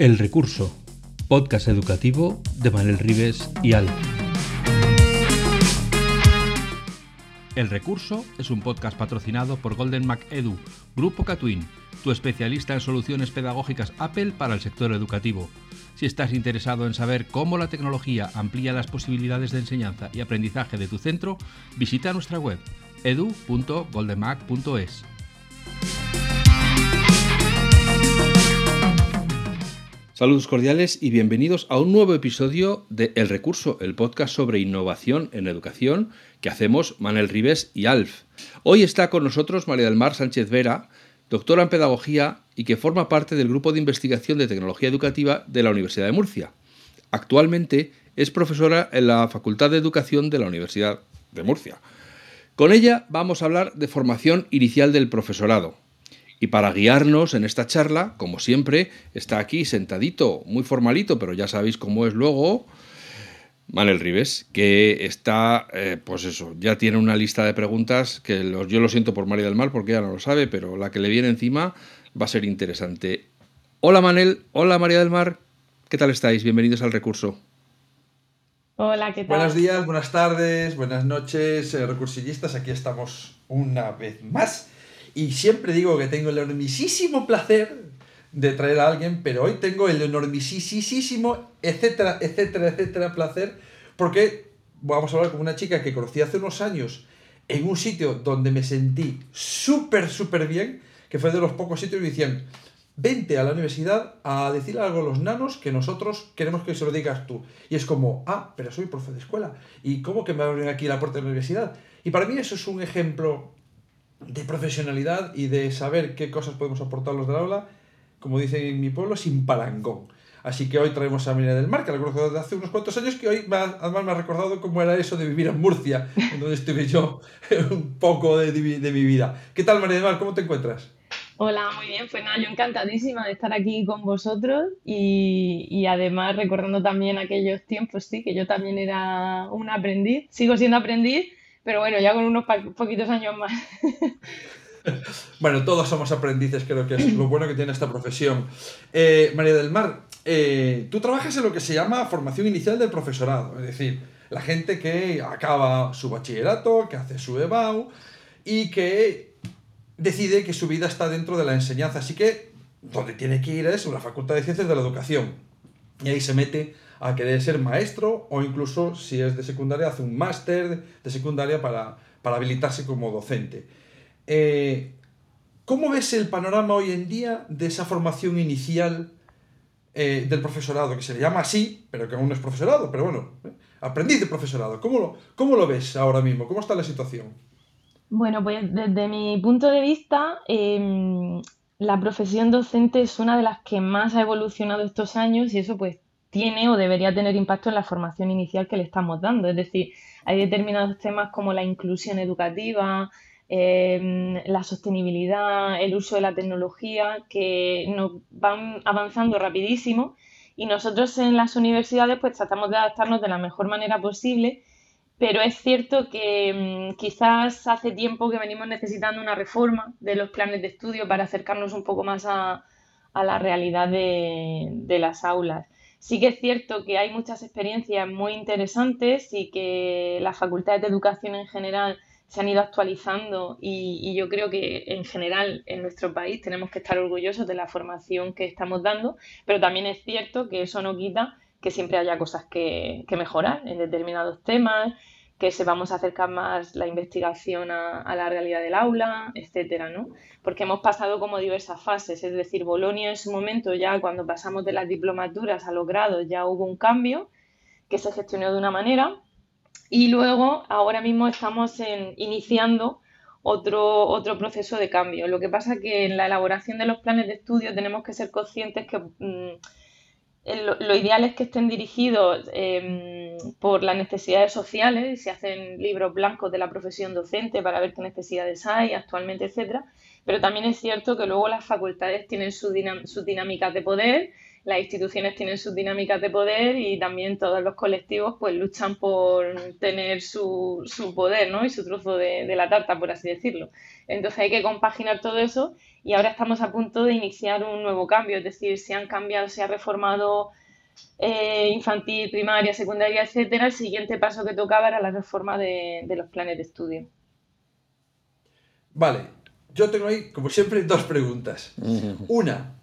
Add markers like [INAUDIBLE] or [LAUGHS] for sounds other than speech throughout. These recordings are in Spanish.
El Recurso, podcast educativo de Manuel Rives y Al. El Recurso es un podcast patrocinado por Golden Mac Edu, Grupo Catwin, tu especialista en soluciones pedagógicas Apple para el sector educativo. Si estás interesado en saber cómo la tecnología amplía las posibilidades de enseñanza y aprendizaje de tu centro, visita nuestra web edu.goldenmac.es. Saludos cordiales y bienvenidos a un nuevo episodio de El Recurso, el podcast sobre innovación en educación que hacemos Manel Ribes y Alf. Hoy está con nosotros María del Mar Sánchez Vera, doctora en Pedagogía y que forma parte del Grupo de Investigación de Tecnología Educativa de la Universidad de Murcia. Actualmente es profesora en la Facultad de Educación de la Universidad de Murcia. Con ella vamos a hablar de formación inicial del profesorado, y para guiarnos en esta charla, como siempre, está aquí sentadito, muy formalito, pero ya sabéis cómo es luego, Manel Rives, que está, eh, pues eso, ya tiene una lista de preguntas que yo lo siento por María del Mar porque ella no lo sabe, pero la que le viene encima va a ser interesante. Hola Manel, hola María del Mar, ¿qué tal estáis? Bienvenidos al recurso. Hola, ¿qué tal? Buenos días, buenas tardes, buenas noches, eh, recursillistas, aquí estamos una vez más y siempre digo que tengo el enormisísimo placer de traer a alguien, pero hoy tengo el enormisísimo, etcétera, etcétera, etcétera, placer, porque vamos a hablar con una chica que conocí hace unos años en un sitio donde me sentí súper, súper bien, que fue de los pocos sitios que decían, vente a la universidad a decirle algo a los nanos que nosotros queremos que se lo digas tú. Y es como, ah, pero soy profe de escuela. ¿Y cómo que me abren aquí la puerta de la universidad? Y para mí eso es un ejemplo de profesionalidad y de saber qué cosas podemos aportar los del aula, como dicen en mi pueblo, sin palangón. Así que hoy traemos a María del Mar, que la conozco hace unos cuantos años, que hoy además me ha recordado cómo era eso de vivir en Murcia, donde estuve yo [LAUGHS] un poco de, de, mi vida. ¿Qué tal, María del Mar? ¿Cómo te encuentras? Hola, muy bien. Pues nada, yo encantadísima de estar aquí con vosotros y, y, además recordando también aquellos tiempos, sí, que yo también era un aprendiz, sigo siendo aprendiz, pero bueno, ya con unos poquitos años más. [LAUGHS] bueno, todos somos aprendices, creo que es lo bueno que tiene esta profesión. Eh, María del Mar, eh, tú trabajas en lo que se llama formación inicial del profesorado, es decir, la gente que acaba su bachillerato, que hace su EBAU y que decide que su vida está dentro de la enseñanza. Así que donde tiene que ir es la Facultad de Ciencias de la Educación. Y ahí se mete a querer ser maestro o incluso si es de secundaria hace un máster de secundaria para, habilitarse como docente. Eh, ¿Cómo ves el panorama hoy en día de esa formación inicial eh, del profesorado, que se le llama así, pero que aún no es profesorado, pero bueno, eh, aprendiz de profesorado? ¿Cómo lo, ¿Cómo lo ves ahora mismo? ¿Cómo está la situación? Bueno, pues desde mi punto de vista, em, la profesión docente es una de las que más ha evolucionado estos años y eso pues tiene o debería tener impacto en la formación inicial que le estamos dando. Es decir, hay determinados temas como la inclusión educativa, em, la sostenibilidad, el uso de la tecnología, que nos van avanzando rapidísimo y nosotros en las universidades pues tratamos de adaptarnos de la mejor manera posible, pero es cierto que em, quizás hace tiempo que venimos necesitando una reforma de los planes de estudio para acercarnos un poco más a, la realidad de las aulas. Sí que es cierto que hay muchas experiencias muy interesantes y que las facultades de educación en general se han ido actualizando y, yo creo que en general en nuestro país tenemos que estar orgullosos de la formación que estamos dando, pero también es cierto que eso no quita que siempre haya cosas que, que mejorar en determinados temas, que sepamos acercar más la investigación a, la realidad del aula, etcétera, ¿no? Porque hemos pasado como diversas fases, es decir, Bolonia en su momento ya cuando pasamos de las diplomaturas a los grados ya hubo un cambio que se gestionó de una manera y luego ahora mismo estamos en, iniciando otro, otro proceso de cambio. Lo que pasa es que en la elaboración de los planes de estudio tenemos que ser conscientes que mm, lo, ideal es que estén dirigidos em, por las necesidades sociales, se hacen libros blancos de la profesión docente para ver qué necesidades hay actualmente, etcétera. Pero también es cierto que luego las facultades tienen sus dinámicas de poder las instituciones tienen sus dinámicas de poder y también todos los colectivos pues luchan por tener su, su poder ¿no? y su trozo de, de, la tarta, por así decirlo. Entonces hay que compaginar todo eso y ahora estamos a punto de iniciar un nuevo cambio, es decir, se han cambiado, se ha reformado eh, infantil, primaria, secundaria, etcétera, el siguiente paso que tocaba era la reforma de, de los planes de estudio. Vale, yo tengo ahí, como siempre, [LAUGHS] dos preguntas. Una,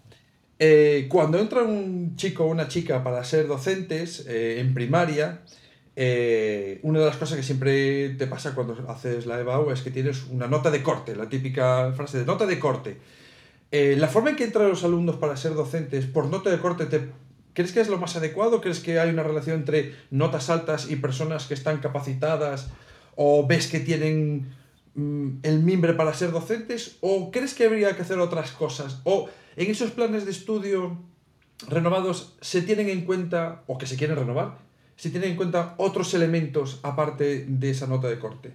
eh, cuando entra un chico o una chica para ser docentes eh, en primaria, eh, una de las cosas que siempre te pasa cuando haces la EBAU es que tienes una nota de corte, la típica frase de nota de corte. la forma en que entran los alumnos para ser docentes por nota de corte, te, ¿crees que es lo más adecuado? ¿Crees que hay una relación entre notas altas y personas que están capacitadas? ¿O ves que tienen Mm, el mimbre para ser docentes o crees que habría que hacer otras cosas? ¿O en esos planes de estudio renovados se tienen en cuenta, o que se quieren renovar, se tienen en cuenta otros elementos aparte de esa nota de corte?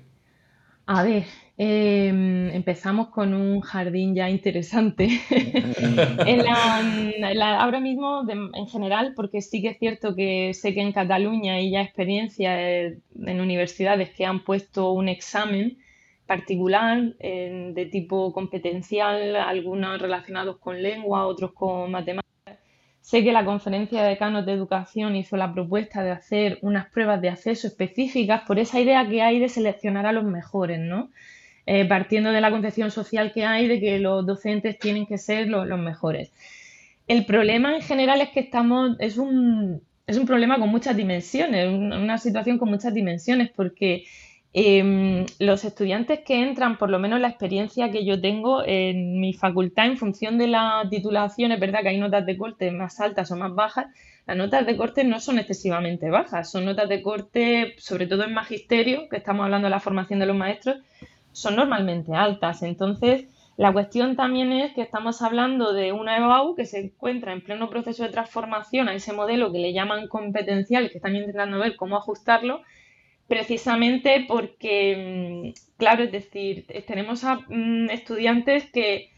A ver, em, empezamos con un jardín ya interesante. [LAUGHS] ahora mismo, en general, porque sí que es cierto que sé que en Cataluña hay ya experiencia en universidades que han puesto un examen particular, de tipo competencial, algunos relacionados con lengua, otros con matemáticas. Sé que la conferencia de decanos de educación hizo la propuesta de hacer unas pruebas de acceso específicas por esa idea que hay de seleccionar a los mejores, ¿no? Eh, partiendo de la concepción social que hay de que los docentes tienen que ser los, mejores. El problema en general es que estamos, es un, es un problema con muchas dimensiones, una situación con muchas dimensiones, porque Em, los estudiantes que entran, por lo menos la experiencia que yo tengo en mi facultad, en función de la titulación, es verdad que hay notas de corte más altas o más bajas, las notas de corte no son excesivamente bajas, son notas de corte, sobre todo en magisterio, que estamos hablando de la formación de los maestros, son normalmente altas. Entonces, la cuestión también es que estamos hablando de una EBAU que se encuentra en pleno proceso de transformación a ese modelo que le llaman competencial, que están intentando ver cómo ajustarlo, precisamente porque, mm, claro, es decir, tenemos a mm, estudiantes que,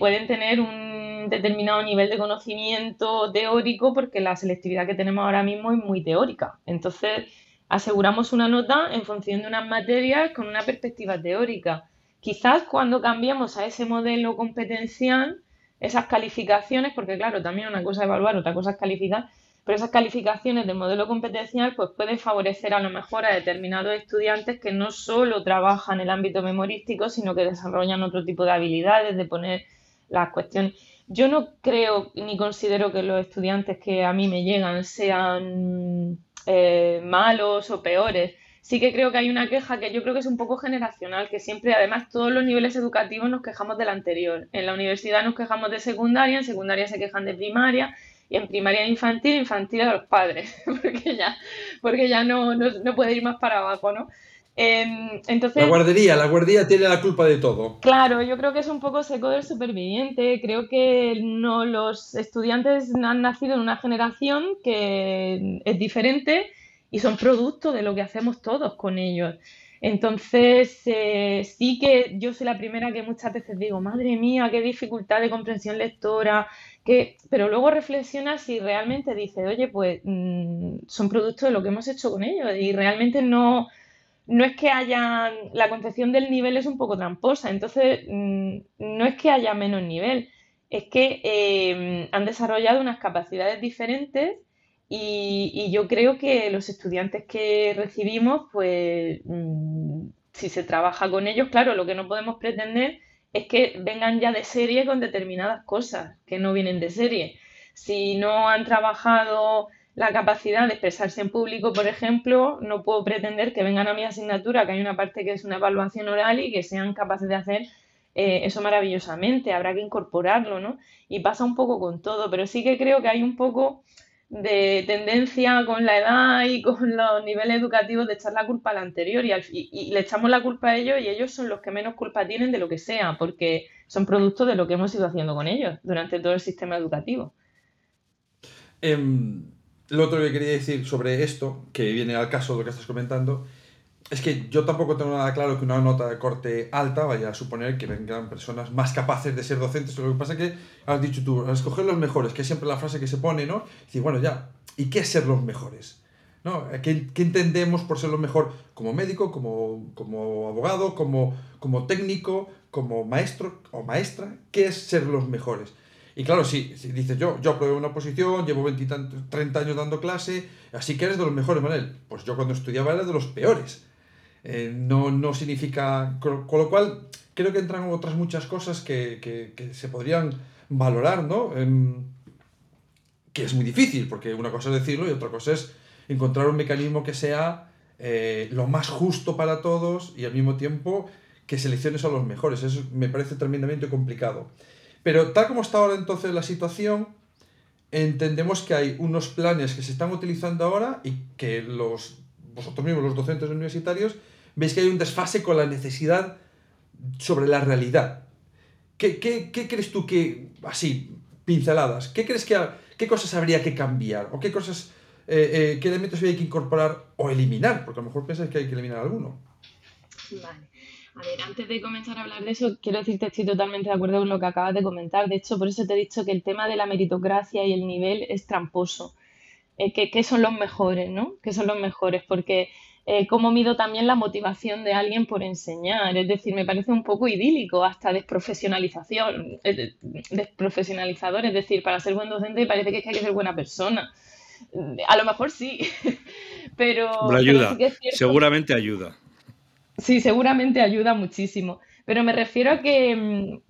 pueden tener un determinado nivel de conocimiento teórico porque la selectividad que tenemos ahora mismo es muy teórica. Entonces, aseguramos una nota en función de unas materias con una perspectiva teórica. Quizás cuando cambiamos a ese modelo competencial, esas calificaciones, porque claro, también una cosa es evaluar, otra cosa es calificar, pero esas calificaciones del modelo competencial pues pueden favorecer a lo mejor a determinados estudiantes que no solo trabajan en el ámbito memorístico, sino que desarrollan otro tipo de habilidades, de poner las cuestiones. Yo no creo ni considero que los estudiantes que a mí me llegan sean eh, malos o peores. Sí que creo que hay una queja que yo creo que es un poco generacional, que siempre, además, todos los niveles educativos nos quejamos del anterior. En la universidad nos quejamos de secundaria, en secundaria se quejan de primaria, y en primaria infantil, infantil a los padres, [LAUGHS] porque ya, porque ya no, no, puede ir más para abajo, ¿no? Em, entonces, la guardería, la guardería tiene la culpa de todo. Claro, yo creo que es un poco seco del superviviente. Creo que no, los estudiantes han nacido en una generación que es diferente y son producto de lo que hacemos todos con ellos. Entonces, eh, sí que yo soy la primera que muchas veces digo, madre mía, qué dificultad de comprensión lectora, que, pero luego reflexionas y realmente dices, oye, pues mm, son producto de lo que hemos hecho con ellos y realmente no, no es que haya, la concepción del nivel es un poco tramposa, entonces mm, no es que haya menos nivel, es que eh, han desarrollado unas capacidades diferentes y, yo creo que los estudiantes que recibimos, pues mm, si se trabaja con ellos, claro, lo que no podemos pretender es que vengan ya de serie con determinadas cosas que no vienen de serie. Si no han trabajado la capacidad de expresarse en público, por ejemplo, no puedo pretender que vengan a mi asignatura, que hay una parte que es una evaluación oral y que sean capaces de hacer eh, eso maravillosamente. Habrá que incorporarlo, ¿no? Y pasa un poco con todo, pero sí que creo que hay un poco de tendencia con la edad y con los niveles educativos de echar la culpa al anterior y, y, le echamos la culpa a ellos y ellos son los que menos culpa tienen de lo que sea, porque son productos de lo que hemos ido haciendo con ellos durante todo el sistema educativo. Em, lo otro que quería decir sobre esto, que viene al caso de lo que estás comentando, es que yo tampoco tengo nada claro que una nota de corte alta vaya a suponer que vengan personas más capaces de ser docentes. Lo que pasa es que has dicho tú, a escoger los mejores, que es siempre la frase que se pone, ¿no? Y bueno, ya, ¿y qué es ser los mejores? ¿No? ¿Qué, ¿Qué, entendemos por ser lo mejor como médico, como, como abogado, como, como técnico, como maestro o maestra? ¿Qué es ser los mejores? Y claro, si, si dices yo, yo aprobé una posición, llevo 20, 30 años dando clase, así que eres de los mejores, Manel. Pues yo cuando estudiaba era de los peores. Eh, no, no significa. Con, lo cual, creo que entran otras muchas cosas que, que, que se podrían valorar, ¿no? que es muy difícil, porque una cosa es decirlo y otra cosa es encontrar un mecanismo que sea eh, lo más justo para todos y al mismo tiempo que selecciones a los mejores. Eso me parece tremendamente complicado. Pero tal como está ahora entonces la situación, entendemos que hay unos planes que se están utilizando ahora y que los, vosotros mismos, los docentes universitarios, veis que hay un desfase con la necesidad sobre la realidad. ¿Qué, qué, qué crees tú que, así, pinceladas, qué crees que, qué cosas habría que cambiar o qué cosas, eh, eh, qué elementos habría que incorporar o eliminar? Porque a lo mejor piensas que hay que eliminar alguno. Vale. A ver, antes de comenzar a hablar de eso, quiero decirte estoy totalmente de acuerdo con lo que acabas de comentar. De hecho, por eso te he dicho que el tema de la meritocracia y el nivel es tramposo. Eh, ¿Qué son los mejores, no? ¿Qué son los mejores? Porque eh, cómo mido también la motivación de alguien por enseñar. Es decir, me parece un poco idílico, hasta desprofesionalización, eh, desprofesionalizador. Es decir, para ser buen docente parece que, es que hay que ser buena persona. A lo mejor sí, [LAUGHS] pero... ayuda, seguramente ayuda. Sí, seguramente ayuda muchísimo. Pero me refiero a que, mm,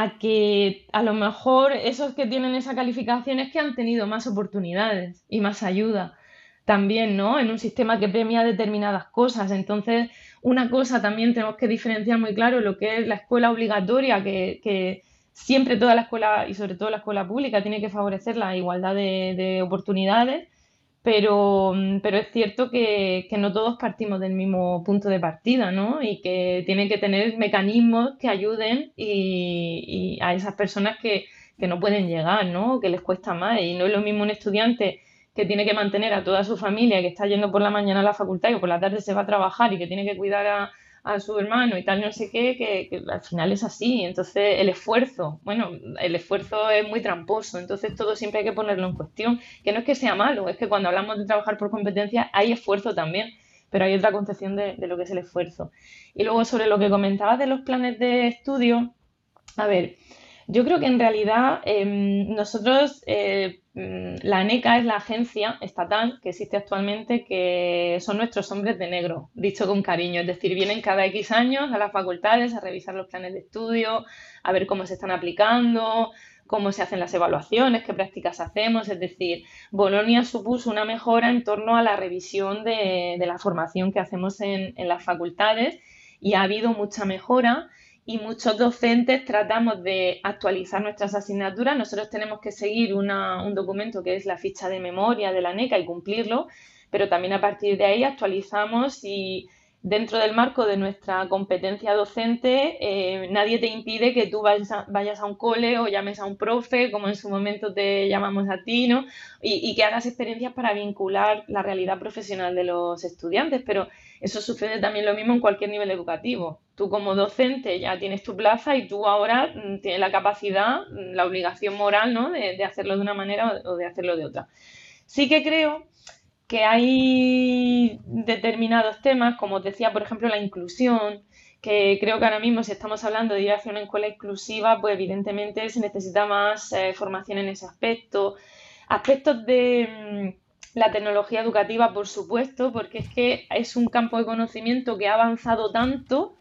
a que a lo mejor esos que tienen esa calificación es que han tenido más oportunidades y más ayuda también, ¿no? En un sistema que premia determinadas cosas. Entonces, una cosa también tenemos que diferenciar muy claro lo que es la escuela obligatoria, que, que siempre toda la escuela, y sobre todo la escuela pública, tiene que favorecer la igualdad de, de oportunidades pero, mm, pero es cierto que, que, no todos partimos del mismo punto de partida, ¿no? Y que tienen que tener mecanismos que ayuden y, y a esas personas que, que, no pueden llegar, ¿no? Que les cuesta más. Y no es lo mismo un estudiante que tiene que mantener a toda su familia, que está yendo por la mañana a la facultad y por la tarde se va a trabajar y que tiene que cuidar a, a su hermano y tal, no sé qué, que, al final es así. Entonces, el esfuerzo, bueno, el esfuerzo es muy tramposo, entonces todo siempre hay que ponerlo en cuestión. Que no es que sea malo, es que cuando hablamos de trabajar por competencia hay esfuerzo también, pero hay otra concepción de, de lo que es el esfuerzo. Y luego, sobre lo que comentabas de los planes de estudio, a ver, yo creo que en realidad em, nosotros, eh, la ANECA es la agencia estatal que existe actualmente, que son nuestros hombres de negro, dicho con cariño. Es decir, vienen cada X años a las facultades a revisar los planes de estudio, a ver cómo se están aplicando, cómo se hacen las evaluaciones, qué prácticas hacemos. Es decir, Bolonia supuso una mejora en torno a la revisión de, la formación que hacemos en, en las facultades y ha habido mucha mejora y muchos docentes tratamos de actualizar nuestras asignaturas. Nosotros tenemos que seguir una, un documento que es la ficha de memoria de la NECA y cumplirlo, pero también a partir de ahí actualizamos y dentro del marco de nuestra competencia docente, eh, nadie te impide que tú vayas a, un cole o llames a un profe, como en su momento te llamamos a ti, ¿no? Y, y, que hagas experiencias para vincular la realidad profesional de los estudiantes. Pero eso sucede también lo mismo en cualquier nivel educativo. Tú como docente ya tienes tu plaza y tú ahora mm, tienes la capacidad, mm, la obligación moral ¿no? de, hacerlo de una manera o de hacerlo de otra. Sí que creo que hay determinados temas, como os decía, por ejemplo, la inclusión, que creo que ahora mismo si estamos hablando de ir hacia una escuela inclusiva, pues evidentemente se necesita más eh, formación en ese aspecto. Aspectos de mm, la tecnología educativa, por supuesto, porque es que es un campo de conocimiento que ha avanzado tanto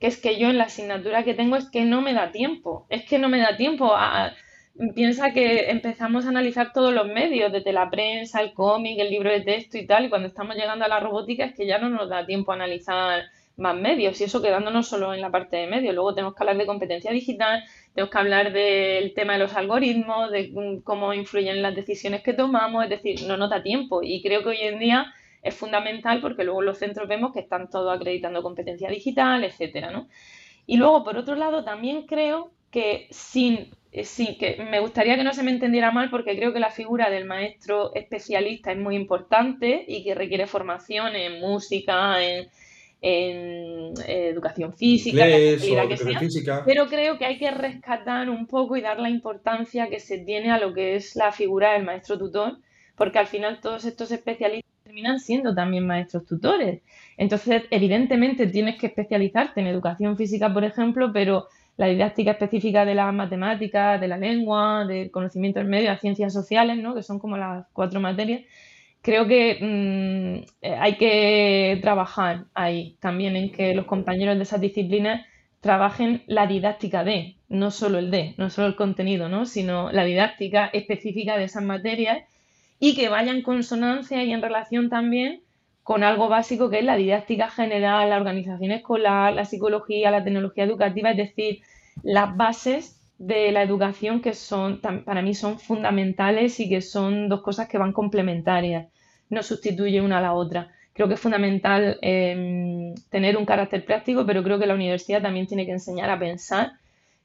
que es que yo en la asignatura que tengo es que no me da tiempo, es que no me da tiempo. Piensa que empezamos a analizar todos los medios, desde la prensa, el cómic, el libro de texto y tal, y cuando estamos llegando a la robótica es que ya no nos da tiempo a analizar más medios y eso quedándonos solo en la parte de medios. Luego tenemos que hablar de competencia digital, tenemos que hablar del tema de los algoritmos, de cómo influyen las decisiones que tomamos, es decir, no nos da tiempo y creo que hoy en día es fundamental porque luego los centros vemos que están todos acreditando competencia digital, etcétera, ¿no? Y luego, por otro lado, también creo que sin, sí, que me gustaría que no se me entendiera mal porque creo que la figura del maestro especialista es muy importante y que requiere formación en música, en en eh, educación física, que sea, pero creo que hay que rescatar un poco y dar la importancia que se tiene a lo que es la figura del maestro tutor, porque al final todos estos especialistas terminan siendo también maestros tutores. Entonces, evidentemente tienes que especializarte en educación física, por ejemplo, pero la didáctica específica de las matemáticas, de la lengua, del conocimiento del medio, las ciencias sociales, ¿no? que son como las cuatro materias, creo que mm, eh, hay que trabajar ahí también en que los compañeros de esas disciplinas trabajen la didáctica de, no solo el de, no solo el contenido, ¿no? sino la didáctica específica de esas materias y que vaya en consonancia y en relación también con algo básico que es la didáctica general, la organización escolar, la psicología, la tecnología educativa, es decir, las bases de la educación que son para mí son fundamentales y que son dos cosas que van complementarias no sustituye una a la otra. Creo que es fundamental em, tener un carácter práctico, pero creo que la universidad también tiene que enseñar a pensar,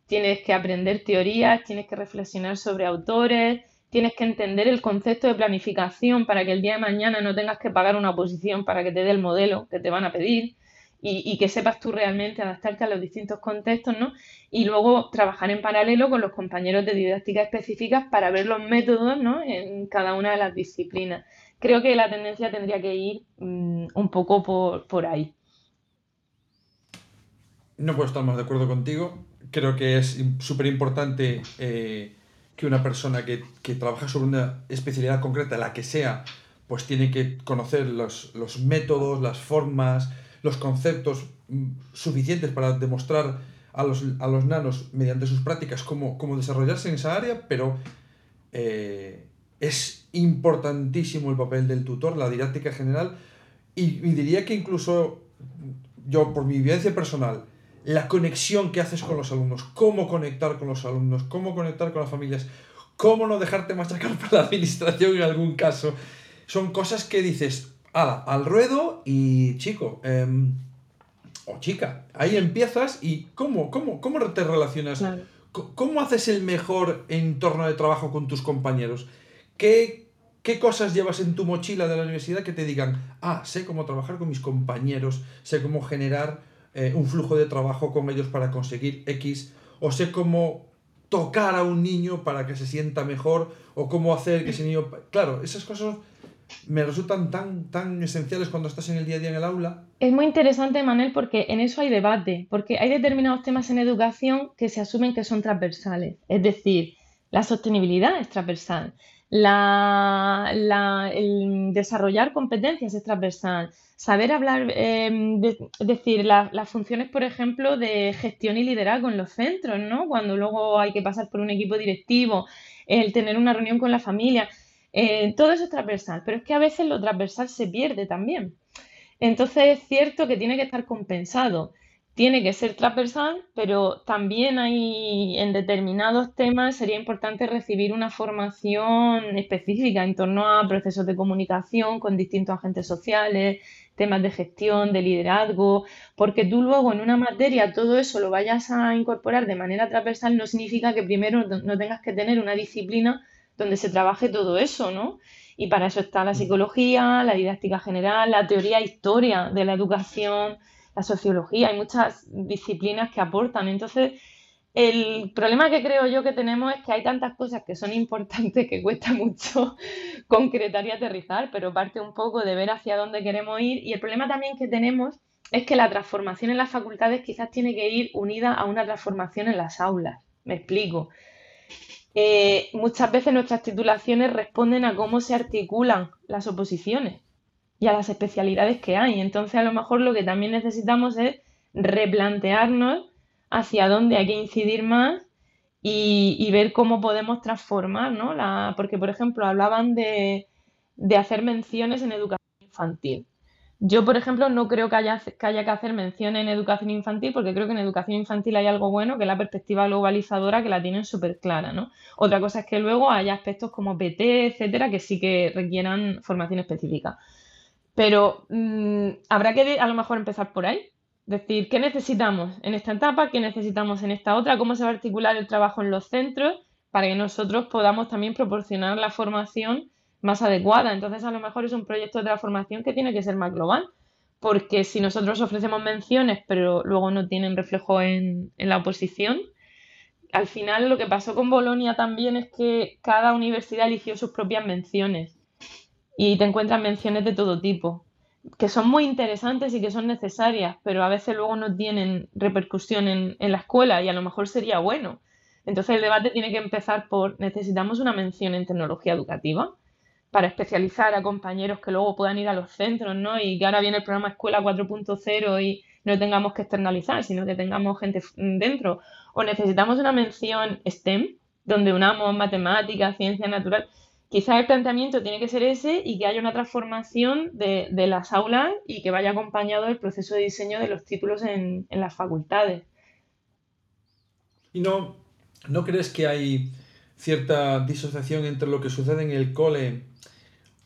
tienes que aprender teorías, tienes que reflexionar sobre autores, tienes que entender el concepto de planificación para que el día de mañana no tengas que pagar una oposición para que te dé el modelo que te van a pedir y, que sepas tú realmente adaptarte a los distintos contextos, ¿no? Y luego trabajar en paralelo con los compañeros de didáctica específicas para ver los métodos, ¿no? En cada una de las disciplinas creo que la tendencia tendría que ir mm, un poco por, ahí. No puedo estar más de acuerdo contigo. Creo que es súper importante eh, que una persona que, trabaja sobre una especialidad concreta, la que sea, pues tiene que conocer los, métodos, las formas, los conceptos mm, suficientes para demostrar a los, nanos mediante sus prácticas cómo, desarrollarse en esa área, pero eh, es importantísimo el papel del tutor, la didáctica general, y, diría que incluso yo, por mi vivencia personal, la conexión que haces con los alumnos, cómo conectar con los alumnos, cómo conectar con las familias, cómo no dejarte machacar [LAUGHS] por la administración en algún caso, son cosas que dices, ala, al ruedo y chico, em, o chica, ahí empiezas y cómo, cómo, cómo te relacionas, cómo haces el mejor entorno de trabajo con tus compañeros. ¿Qué, cosas llevas en tu mochila de la universidad que te digan, ah, sé cómo trabajar con mis compañeros, sé cómo generar eh, un flujo de trabajo con ellos para conseguir X, o sé cómo tocar a un niño para que se sienta mejor, o cómo hacer que ese niño... Claro, esas cosas me resultan tan, tan esenciales cuando estás en el día a día en el aula. Es muy interesante, Manel, porque en eso hay debate, porque hay determinados temas en educación que se asumen que son transversales, es decir, la sostenibilidad es transversal, la, el desarrollar competencias es transversal, saber hablar, es decir, las funciones, por ejemplo, de gestión y liderazgo en los centros, ¿no? Cuando luego hay que pasar por un equipo directivo, el tener una reunión con la familia, eh, todo eso es transversal, pero es que a veces lo transversal se pierde también. Entonces es cierto que tiene que estar compensado tiene que ser transversal, pero también hay en determinados temas sería importante recibir una formación específica en torno a procesos de comunicación con distintos agentes sociales, temas de gestión, de liderazgo, porque tú luego en una materia todo eso lo vayas a incorporar de manera transversal no significa que primero no tengas que tener una disciplina donde se trabaje todo eso, ¿no? Y para eso está la psicología, la didáctica general, la teoría e historia de la educación, la sociología, hay muchas disciplinas que aportan. Entonces, el problema que creo yo que tenemos es que hay tantas cosas que son importantes que cuesta [LAUGHS] mucho concretar y aterrizar, pero parte un poco de ver hacia dónde queremos ir. Y el problema también que tenemos es que la transformación en las facultades quizás tiene que ir unida a una transformación en las aulas. Me explico. Eh, muchas veces nuestras titulaciones responden a cómo se articulan las oposiciones y a las especialidades que hay. Entonces, a lo mejor lo que también necesitamos es replantearnos hacia dónde hay que incidir más y, ver cómo podemos transformar, ¿no? La, porque, por ejemplo, hablaban de, hacer menciones en educación infantil. Yo, por ejemplo, no creo que haya, que haya que hacer mención en educación infantil porque creo que en educación infantil hay algo bueno, que es la perspectiva globalizadora, que la tienen súper clara, ¿no? Otra cosa es que luego haya aspectos como PT, etcétera, que sí que requieran formación específica. Pero mm, habrá que a lo mejor empezar por ahí. Decir, ¿qué necesitamos en esta etapa? ¿Qué necesitamos en esta otra? ¿Cómo se va a articular el trabajo en los centros? Para que nosotros podamos también proporcionar la formación más adecuada. Entonces, a lo mejor es un proyecto de la formación que tiene que ser más global. porque si nosotros ofrecemos menciones, pero luego no tienen reflejo en, en la oposición, al final lo que pasó con Bolonia también es que cada universidad eligió sus propias menciones y te encuentras menciones de todo tipo, que son muy interesantes y que son necesarias, pero a veces luego no tienen repercusión en, en la escuela y a lo mejor sería bueno. Entonces el debate tiene que empezar por necesitamos una mención en tecnología educativa para especializar a compañeros que luego puedan ir a los centros, ¿no? Y que ahora viene el programa Escuela 4.0 y no tengamos que externalizar, sino que tengamos gente dentro. O necesitamos una mención STEM, donde unamos matemáticas, ciencia natural. Quizás el planteamiento tiene que ser ese y que haya una transformación de, las aulas y que vaya acompañado el proceso de diseño de los títulos en, las facultades. ¿Y no, no crees que hay cierta disociación entre lo que sucede en el cole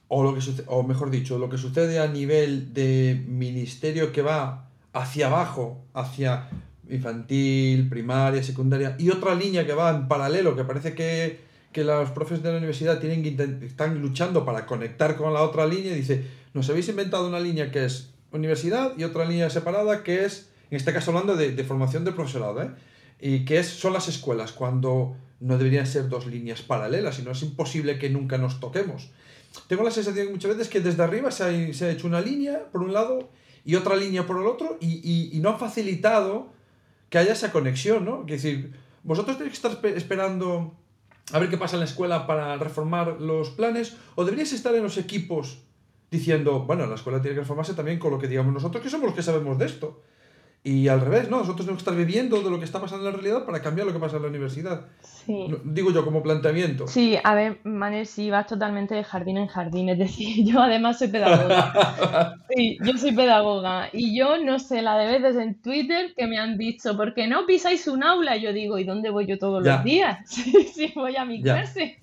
o, lo que o mejor dicho, lo que sucede a nivel de ministerio que va hacia abajo, hacia infantil, primaria, secundaria, y otra línea que va en paralelo, que parece que, que los profes de la universidad tienen que están luchando para conectar con la otra línea, y dice, nos habéis inventado una línea que es universidad y otra línea separada que es, en este caso hablando de, de formación del profesorado, ¿eh? y que es, son las escuelas, cuando no deberían ser dos líneas paralelas, sino es imposible que nunca nos toquemos. Tengo la sensación muchas veces que desde arriba se ha, se ha hecho una línea, por un lado, y otra línea por el otro y, y, no ha facilitado que haya esa conexión, ¿no? Es decir, vosotros tenéis que estar esperando a ver qué pasa en la escuela para reformar los planes o deberíais estar en los equipos diciendo, bueno, la escuela tiene que reformarse también con lo que digamos nosotros, que somos los que sabemos de esto. Y al revés, ¿no? Nosotros tenemos que estar viviendo de lo que está pasando en la realidad para cambiar lo que pasa en la universidad. Sí. Digo yo, como planteamiento. Sí, a ver, Manel, sí, vas totalmente de jardín en jardín. Es decir, [LAUGHS] yo además soy pedagoga. sí, yo soy pedagoga. Y yo no sé la de veces en Twitter que me han dicho, ¿por qué no pisáis un aula? Yo digo, ¿y dónde voy yo todos los días? [LAUGHS] Si voy a mi clase.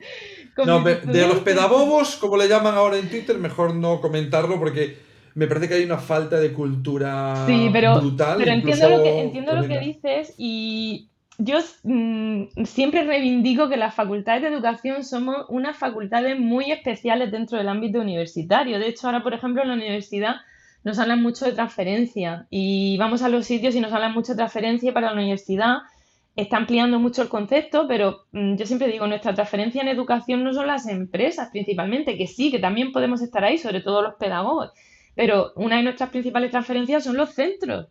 No, de los pedagogos, como le llaman ahora en Twitter, mejor no comentarlo porque me parece que hay una falta de cultura sí, pero, brutal. Pero entiendo lo que, entiendo lo que dices y yo mm, siempre reivindico que las facultades de educación somos unas facultades muy especiales dentro del ámbito universitario. De hecho, ahora, por ejemplo, en la universidad nos hablan mucho de transferencia y vamos a los sitios y nos hablan mucho de transferencia para la universidad. Está ampliando mucho el concepto, pero mm, yo siempre digo, nuestra transferencia en educación no son las empresas principalmente, que sí, que también podemos estar ahí, sobre todo los pedagogos pero una de nuestras principales transferencias son los centros.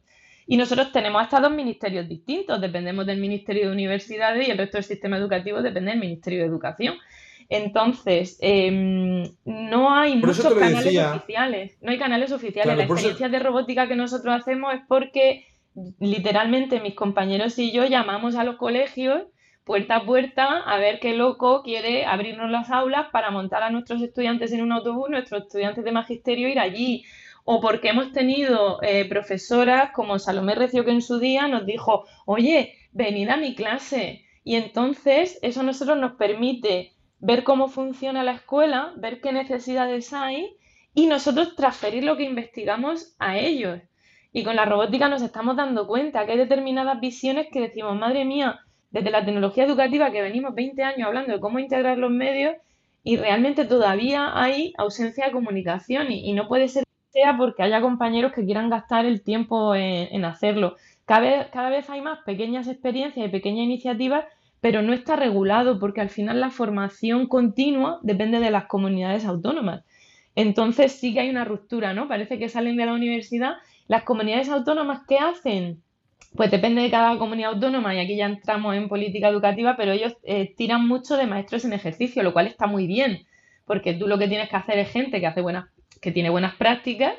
Y nosotros tenemos hasta dos ministerios distintos, dependemos del Ministerio de Universidades y el resto del sistema educativo depende del Ministerio de Educación. Entonces, em, no hay muchos canales oficiales, no hay canales oficiales. la experiencia de robótica que nosotros hacemos es porque literalmente mis compañeros y yo llamamos a los colegios puerta a puerta a ver qué loco quiere abrirnos las aulas para montar a nuestros estudiantes en un autobús, nuestros estudiantes de magisterio ir allí. O porque hemos tenido eh, profesoras como Salomé Recio que en su día nos dijo, oye, venid a mi clase. Y entonces eso a nosotros nos permite ver cómo funciona la escuela, ver qué necesidades hay y nosotros transferir lo que investigamos a ellos. Y con la robótica nos estamos dando cuenta que hay determinadas visiones que decimos, madre mía, desde la tecnología educativa que venimos 20 años hablando de cómo integrar los medios y realmente todavía hay ausencia de comunicación y, no puede ser que sea porque haya compañeros que quieran gastar el tiempo en, hacerlo. Cada vez, cada vez hay más pequeñas experiencias y pequeñas iniciativas, pero no está regulado porque al final la formación continua depende de las comunidades autónomas. Entonces sí que hay una ruptura, ¿no? Parece que salen de la universidad. Las comunidades autónomas, ¿qué hacen? Pues depende de cada comunidad autónoma y aquí ya entramos en política educativa, pero ellos eh, tiran mucho de maestros en ejercicio, lo cual está muy bien, porque tú lo que tienes que hacer es gente que hace buenas, que tiene buenas prácticas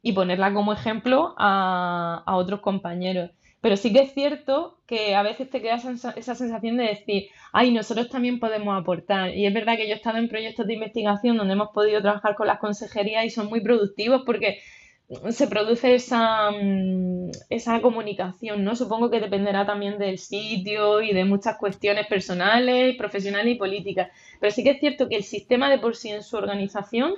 y ponerla como ejemplo a, otros compañeros. Pero sí que es cierto que a veces te queda esa sensación de decir, ay, nosotros también podemos aportar. Y es verdad que yo he estado en proyectos de investigación donde hemos podido trabajar con las consejerías y son muy productivos porque se produce esa, mm, esa comunicación, ¿no? Supongo que dependerá también del sitio y de muchas cuestiones personales, profesionales y políticas. Pero sí que es cierto que el sistema de por sí en su organización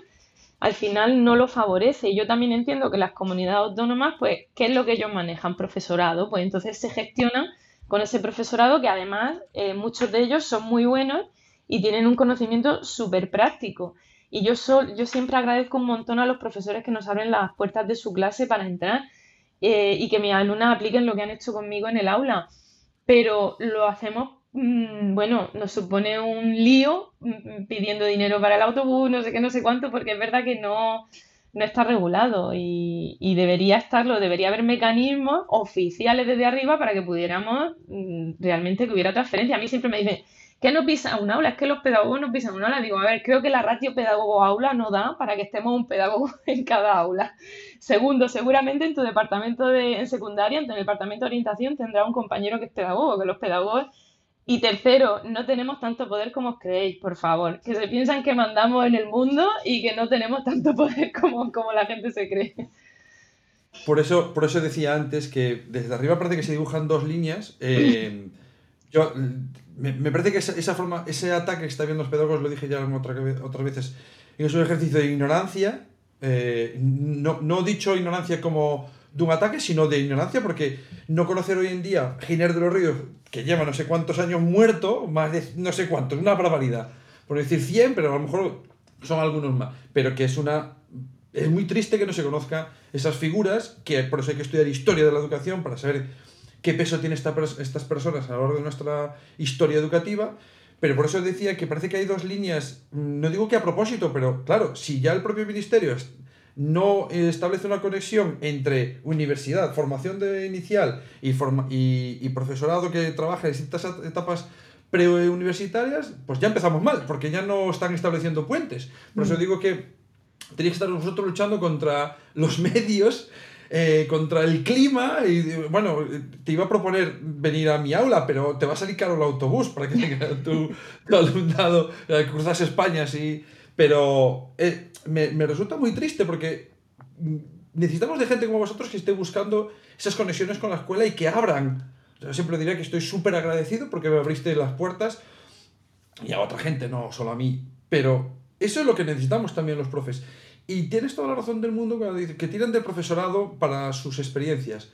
al final no lo favorece. Y yo también entiendo que las comunidades autónomas, pues, ¿qué es lo que ellos manejan? Profesorado. Pues entonces se gestionan con ese profesorado que además eh, muchos de ellos son muy buenos y tienen un conocimiento súper práctico. Y yo, sol, yo siempre agradezco un montón a los profesores que nos abren las puertas de su clase para entrar eh, y que mis alumnas apliquen lo que han hecho conmigo en el aula. Pero lo hacemos, mm, bueno, nos supone un lío mm, pidiendo dinero para el autobús, no sé qué, no sé cuánto, porque es verdad que no, no está regulado y, y, debería estarlo, debería haber mecanismos oficiales desde arriba para que pudiéramos mm, realmente que hubiera transferencia. A mí siempre me dicen, ¿qué no pisa un aula? Es que los pedagogos no pisan un aula. Digo, a ver, creo que la ratio pedagogo-aula no da para que estemos un pedagogo [LAUGHS] en cada aula. Segundo, seguramente en tu departamento de en secundaria, en tu departamento de orientación, tendrá un compañero que es pedagogo, que los pedagogos y tercero, no tenemos tanto poder como os creéis, por favor. Que se piensan que mandamos en el mundo y que no tenemos tanto [LAUGHS] poder como, como la gente se cree. Por eso, por eso decía antes que desde arriba parece que se dibujan dos líneas. Eh, [LAUGHS] yo, me, parece que esa, forma, ese ataque que está viendo los pedagogos, lo dije ya otra, otras veces, es un ejercicio de ignorancia. Eh, no, no dicho ignorancia como de un ataque, sino de ignorancia, porque no conocer hoy en día Giner de los Ríos, que lleva no sé cuántos años muerto, más de no sé cuántos, una barbaridad. Por decir 100, pero a lo mejor son algunos más. Pero que es una. Es muy triste que no se conozca esas figuras, que por eso hay que estudiar historia de la educación para saber qué peso tienen esta, estas personas a lo largo de nuestra historia educativa. Pero por eso decía que parece que hay dos líneas, no digo que a propósito, pero claro, si ya el propio ministerio no establece una conexión entre universidad, formación de inicial y, y, profesorado que trabaja en distintas etapas preuniversitarias, pues ya empezamos mal, porque ya no están estableciendo puentes. Por eso mm. digo que tenéis que estar vosotros luchando contra los [LAUGHS] medios, eh, contra el clima, y bueno, te iba a proponer venir a mi aula, pero te va a salir caro el autobús para que [LAUGHS] tengas tu, tu alumnado, eh, cruzas España, sí. Pero eh, me, me, resulta muy triste porque necesitamos de gente como vosotros que esté buscando esas conexiones con la escuela y que abran. Yo siempre diré que estoy súper agradecido porque me abriste las puertas y a otra gente, no solo a mí. Pero eso es lo que necesitamos también los profes. Y tienes toda la razón del mundo cuando dices que tiran del profesorado para sus experiencias.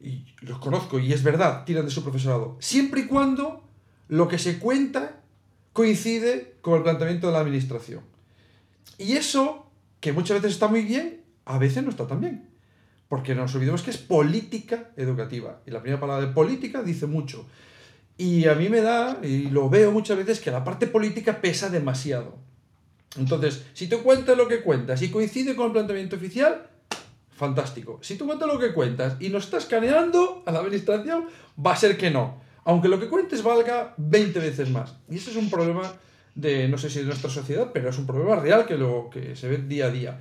Y los conozco, y es verdad, tiran de su profesorado. Siempre y cuando lo que se cuenta coincide con el planteamiento de la administración. Y eso, que muchas veces está muy bien, a veces no está tan bien. Porque no nos olvidemos que es política educativa. Y la primera palabra de política dice mucho. Y a mí me da, y lo veo muchas veces, que la parte política pesa demasiado. Entonces, si tú cuentas lo que cuentas y coincide con el planteamiento oficial, fantástico. Si tú cuentas lo que cuentas y no estás caneando a la administración, va a ser que no. Aunque lo que cuentes valga 20 veces más. Y eso es un problema de, no sé si de nuestra sociedad, pero es un problema real que, lo, que se ve día a día.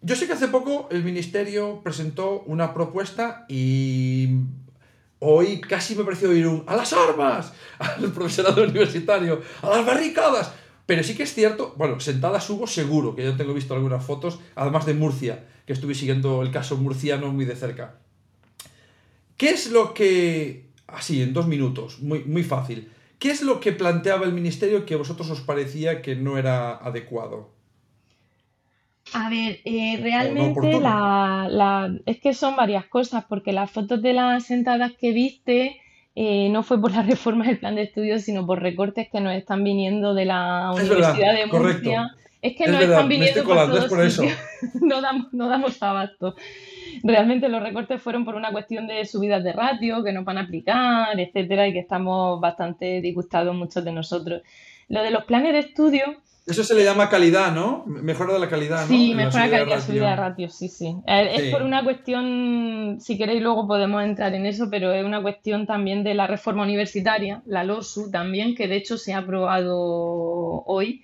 Yo sé que hace poco el ministerio presentó una propuesta y hoy casi me pareció oír un ¡a las armas! [LAUGHS] al profesorado universitario, ¡a las barricadas! Pero sí que es cierto, bueno, sentadas hubo seguro, que yo tengo visto algunas fotos, además de Murcia, que estuve siguiendo el caso murciano muy de cerca. ¿Qué es lo que, así, en dos minutos, muy, muy fácil, ¿Qué es lo que planteaba el ministerio que a vosotros os parecía que no era adecuado? A ver, eh, realmente la, es que son varias cosas, porque las fotos de las sentadas que viste eh, no fue por la [LAUGHS] reforma del plan de estudios, sino por recortes que nos están viniendo de la Universidad de Murcia. Es que nos están viniendo por todos por eso. [LAUGHS] no, damos, no damos abasto realmente los recortes fueron por una cuestión de subidas de ratio que nos van a aplicar, etcétera, y que estamos bastante disgustados muchos de nosotros. Lo de los planes de estudio. Eso se le llama calidad, ¿no? Mejora de la calidad, ¿no? Sí, mejora la calidad, subida de ratio, sí, sí. Eh, es por una cuestión, si queréis luego podemos entrar en eso, pero es una cuestión también de la reforma universitaria, la LOSU también, que de hecho se ha aprobado hoy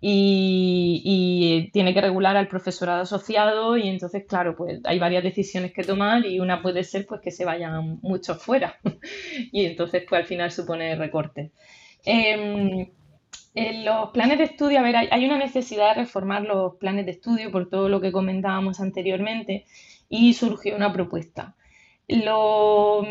y, tiene que regular al profesorado asociado y entonces, claro, pues hay varias decisiones que tomar y una puede ser pues que se vayan muchos fuera [LAUGHS] y entonces pues al final supone recortes. Em, en los planes de estudio, a ver, hay, una necesidad de reformar los planes de estudio por todo lo que comentábamos anteriormente y surgió una propuesta. Lo,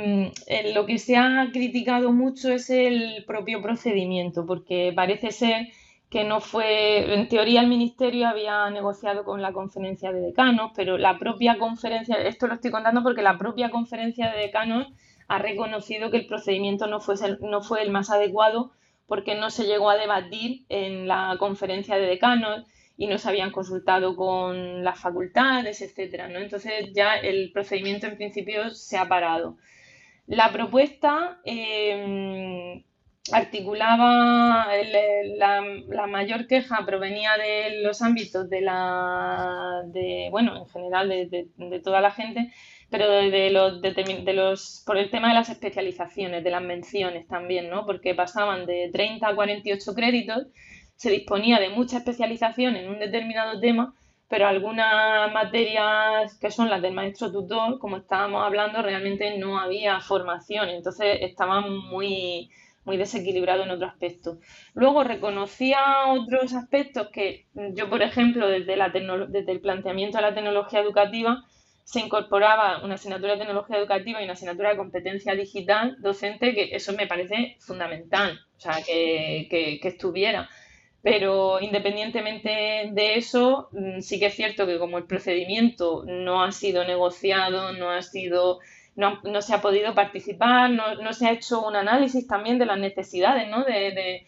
lo que se ha criticado mucho es el propio procedimiento, porque parece ser que no fue, en teoría el ministerio había negociado con la conferencia de decanos, pero la propia conferencia, esto lo estoy contando porque la propia conferencia de decanos ha reconocido que el procedimiento no fue, no fue el más adecuado porque no se llegó a debatir en la conferencia de decanos y no se habían consultado con las facultades, etcétera. Entonces ya el procedimiento en principio se ha parado. La propuesta eh, articulaba la, mayor queja provenía de los ámbitos de la de bueno en general de, toda la gente pero de, los, de, los por el tema de las especializaciones de las menciones también no porque pasaban de 30 a 48 créditos se disponía de mucha especialización en un determinado tema pero algunas materias que son las del maestro tutor como estábamos hablando realmente no había formación entonces estaban muy muy desequilibrado en otro aspecto. Luego reconocía otros aspectos que yo, por ejemplo, desde, la desde el planteamiento de la tecnología educativa, se incorporaba una asignatura de tecnología educativa y una asignatura de competencia digital docente, que eso me parece fundamental, o sea, que, que estuviera. Pero independientemente de eso, mm, sí que es cierto que como el procedimiento no ha sido negociado, no ha sido no, se ha podido participar, no, se ha hecho un análisis también de las necesidades ¿no? de,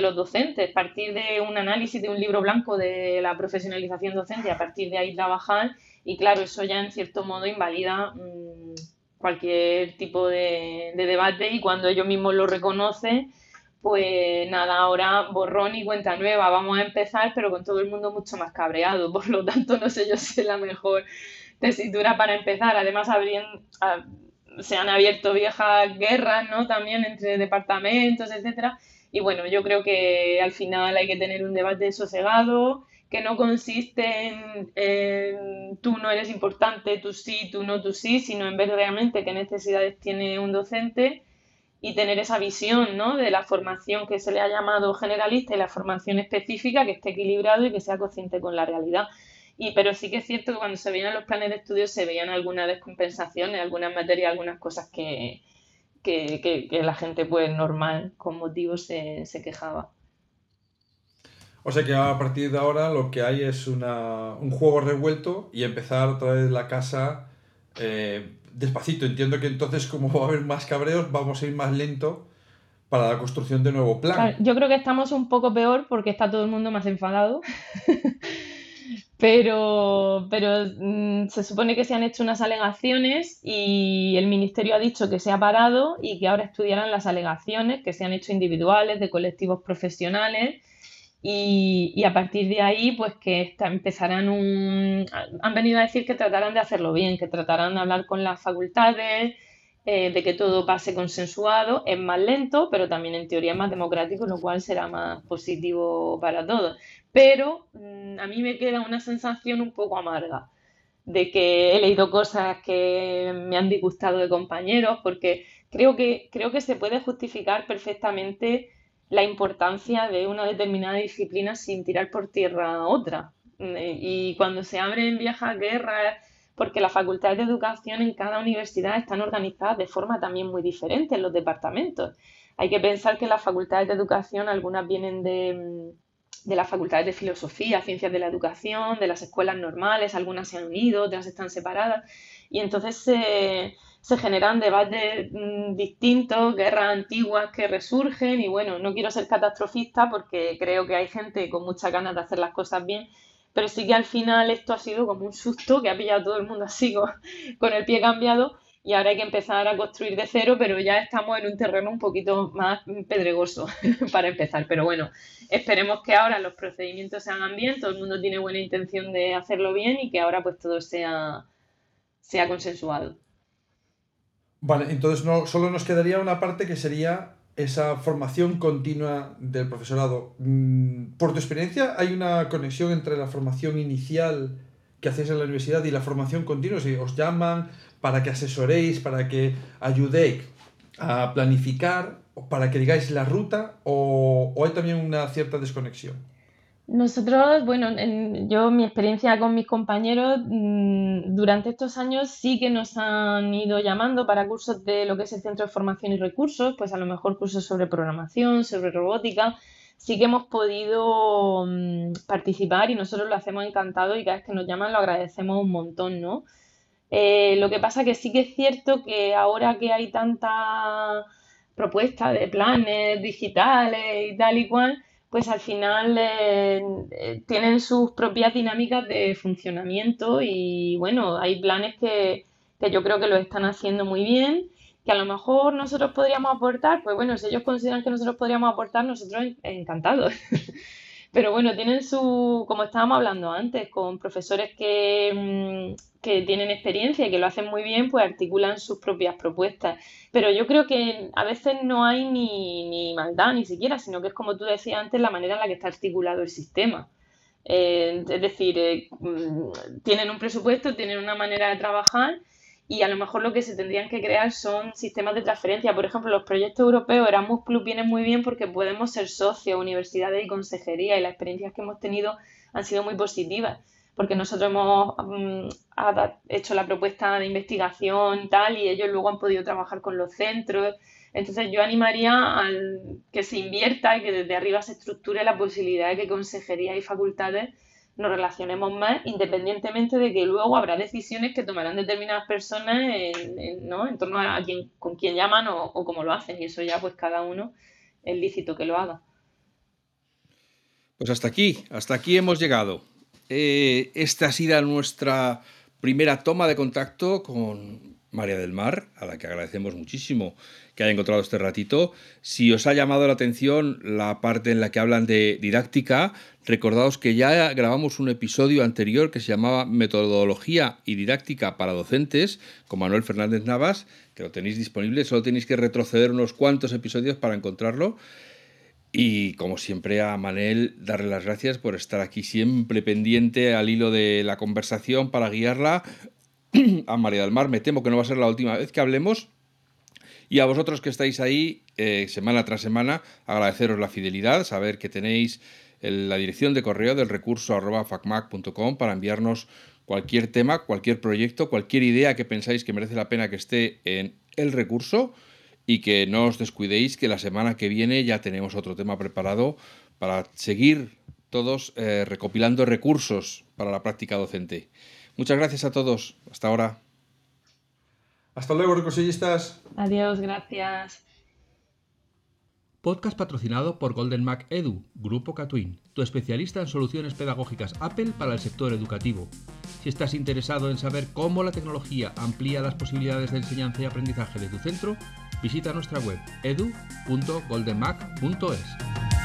los docentes, a partir de un análisis de un libro blanco de la profesionalización docente, a partir de ahí trabajar y claro, eso ya en cierto modo invalida mm, cualquier tipo de, debate y cuando ellos mismos lo reconocen, pues nada, ahora borrón y cuenta nueva, vamos a empezar, pero con todo el mundo mucho más cabreado, [LAUGHS] por lo tanto no sé yo si es la mejor tesitura para empezar. Además, se han abierto viejas guerras, ¿no? También entre departamentos, etcétera. Y bueno, yo creo que al final hay que tener un debate sosegado, que no consiste en, tú no eres importante, tú sí, tú no, tú sí, sino en ver realmente qué necesidades tiene un docente y tener esa visión ¿no? de la formación que se le ha llamado generalista y la formación específica que esté equilibrado y que sea consciente con la realidad. Y, pero sí que es cierto que cuando se veían los planes de estudio se veían algunas descompensaciones, algunas materias, algunas cosas que, la gente pues normal, con motivos, se, quejaba. O sea que a partir de ahora lo que hay es una, un juego revuelto y empezar otra vez la casa eh, despacito. Entiendo que entonces como va a haber más cabreos vamos a ir más lento para la construcción de nuevo plan. yo creo que estamos un poco peor porque está todo el mundo más enfadado. [LAUGHS] Pero, pero mm, se supone que se han hecho unas alegaciones y el ministerio ha dicho que se ha parado y que ahora estudiarán las alegaciones que se han hecho individuales, de colectivos profesionales y, a partir de ahí, pues que empezarán un... Han venido a decir que tratarán de hacerlo bien, que tratarán de hablar con las facultades, eh, de que todo pase consensuado. Es más lento, pero también en teoría es más democrático, lo cual será más positivo para todos pero mm, a mí me queda una sensación un poco amarga de que he leído cosas que me han disgustado de compañeros, porque creo que, creo que se puede justificar perfectamente la importancia de una determinada disciplina sin tirar por tierra otra. Mm, y cuando se abren viejas guerras, porque las facultades de educación en cada universidad están organizadas de forma también muy diferente en los departamentos. Hay que pensar que las facultades de educación, algunas vienen de, mm, de las facultades de filosofía, ciencias de la educación, de las escuelas normales, algunas se han unido, otras están separadas, y entonces se, generan debates mm, distintos, guerras antiguas que resurgen, y bueno, no quiero ser catastrofista porque creo que hay gente con mucha ganas de hacer las cosas bien, pero sí que al final esto ha sido como un susto que ha pillado todo el mundo así [LAUGHS] con el pie cambiado y ahora hay que empezar a construir de cero, pero ya estamos en un terreno un poquito más pedregoso [LAUGHS] para empezar. Pero bueno, esperemos que ahora los procedimientos se hagan bien, todo el mundo tiene buena intención de hacerlo bien y que ahora pues todo sea, sea consensuado. Vale, entonces no, solo nos quedaría una parte que sería esa formación continua del profesorado. Mm, por tu experiencia, ¿hay una conexión entre la formación inicial que hacéis en la universidad y la formación continua? Si os llaman, para que asesoréis, para que ayudéis a planificar, para que digáis la ruta o, hay también una cierta desconexión? Nosotros, bueno, en, yo mi experiencia con mis compañeros mm, durante estos años sí que nos han ido llamando para cursos de lo que es el Centro de Formación y Recursos, pues a lo mejor cursos sobre programación, sobre robótica, sí que hemos podido mm, participar y nosotros lo hacemos encantado y cada vez que nos llaman lo agradecemos un montón, ¿no? Eh, lo que pasa que sí que es cierto que ahora que hay tanta propuesta de planes digitales y tal y cual, pues al final eh, eh, tienen sus propias dinámicas de funcionamiento y bueno, hay planes que, que yo creo que lo están haciendo muy bien, que a lo mejor nosotros podríamos aportar, pues bueno, si ellos consideran que nosotros podríamos aportar, nosotros encantados. [LAUGHS] Pero bueno, tienen su, como estábamos hablando antes, con profesores que, mm, que tienen experiencia y que lo hacen muy bien, pues articulan sus propias propuestas. Pero yo creo que a veces no hay ni, ni maldad ni siquiera, sino que es como tú decías antes, la manera en la que está articulado el sistema. Eh, es decir, eh, mm, tienen un presupuesto, tienen una manera de trabajar y a lo mejor lo que se tendrían que crear son sistemas de transferencia. Por ejemplo, los proyectos europeos Erasmus Plus vienen muy bien porque podemos ser socios, universidades y consejería y las experiencias que hemos tenido han sido muy positivas porque nosotros hemos mm, hecho la propuesta de investigación tal y ellos luego han podido trabajar con los centros. Entonces yo animaría a que se invierta y que desde arriba se estructure la posibilidad de que consejería y facultades nos relacionemos más, independientemente de que luego habrá decisiones que tomarán determinadas personas en, ¿no? en torno a quién, con quién llaman o, o cómo lo hacen. Y eso ya pues cada uno es lícito que lo haga. Pues hasta aquí, hasta aquí hemos llegado. Eh, esta ha sido nuestra primera toma de contacto con María del Mar, a la que agradecemos muchísimo que haya encontrado este ratito. Si os ha llamado la atención la parte en la que hablan de didáctica, recordaos que ya grabamos un episodio anterior que se llamaba Metodología y Didáctica para Docentes con Manuel Fernández Navas, que lo tenéis disponible, solo tenéis que retroceder unos cuantos episodios para encontrarlo. Y como siempre a Manel darle las gracias por estar aquí siempre pendiente al hilo de la conversación para guiarla. [CLEARS THROAT] A María del Mar me temo que no va a ser la última vez que hablemos. Y a vosotros que estáis ahí eh, semana tras semana, agradeceros la fidelidad, saber que tenéis la dirección de correo del recurso arroba facmac.com para enviarnos cualquier tema, cualquier proyecto, cualquier idea que pensáis que merece la pena que esté en el recurso y que no os descuidéis que la semana que viene ya tenemos otro tema preparado para seguir todos eh, recopilando recursos para la práctica docente. Muchas gracias a todos. Hasta ahora. Hasta luego, recursillistas. Adiós, gracias. Podcast patrocinado por Golden Mac Edu, Grupo Catwin, tu especialista en soluciones pedagógicas Apple para el sector educativo. Si estás interesado en saber cómo la tecnología amplía las posibilidades de enseñanza y aprendizaje de tu centro, visita nuestra web edu.goldenmac.es.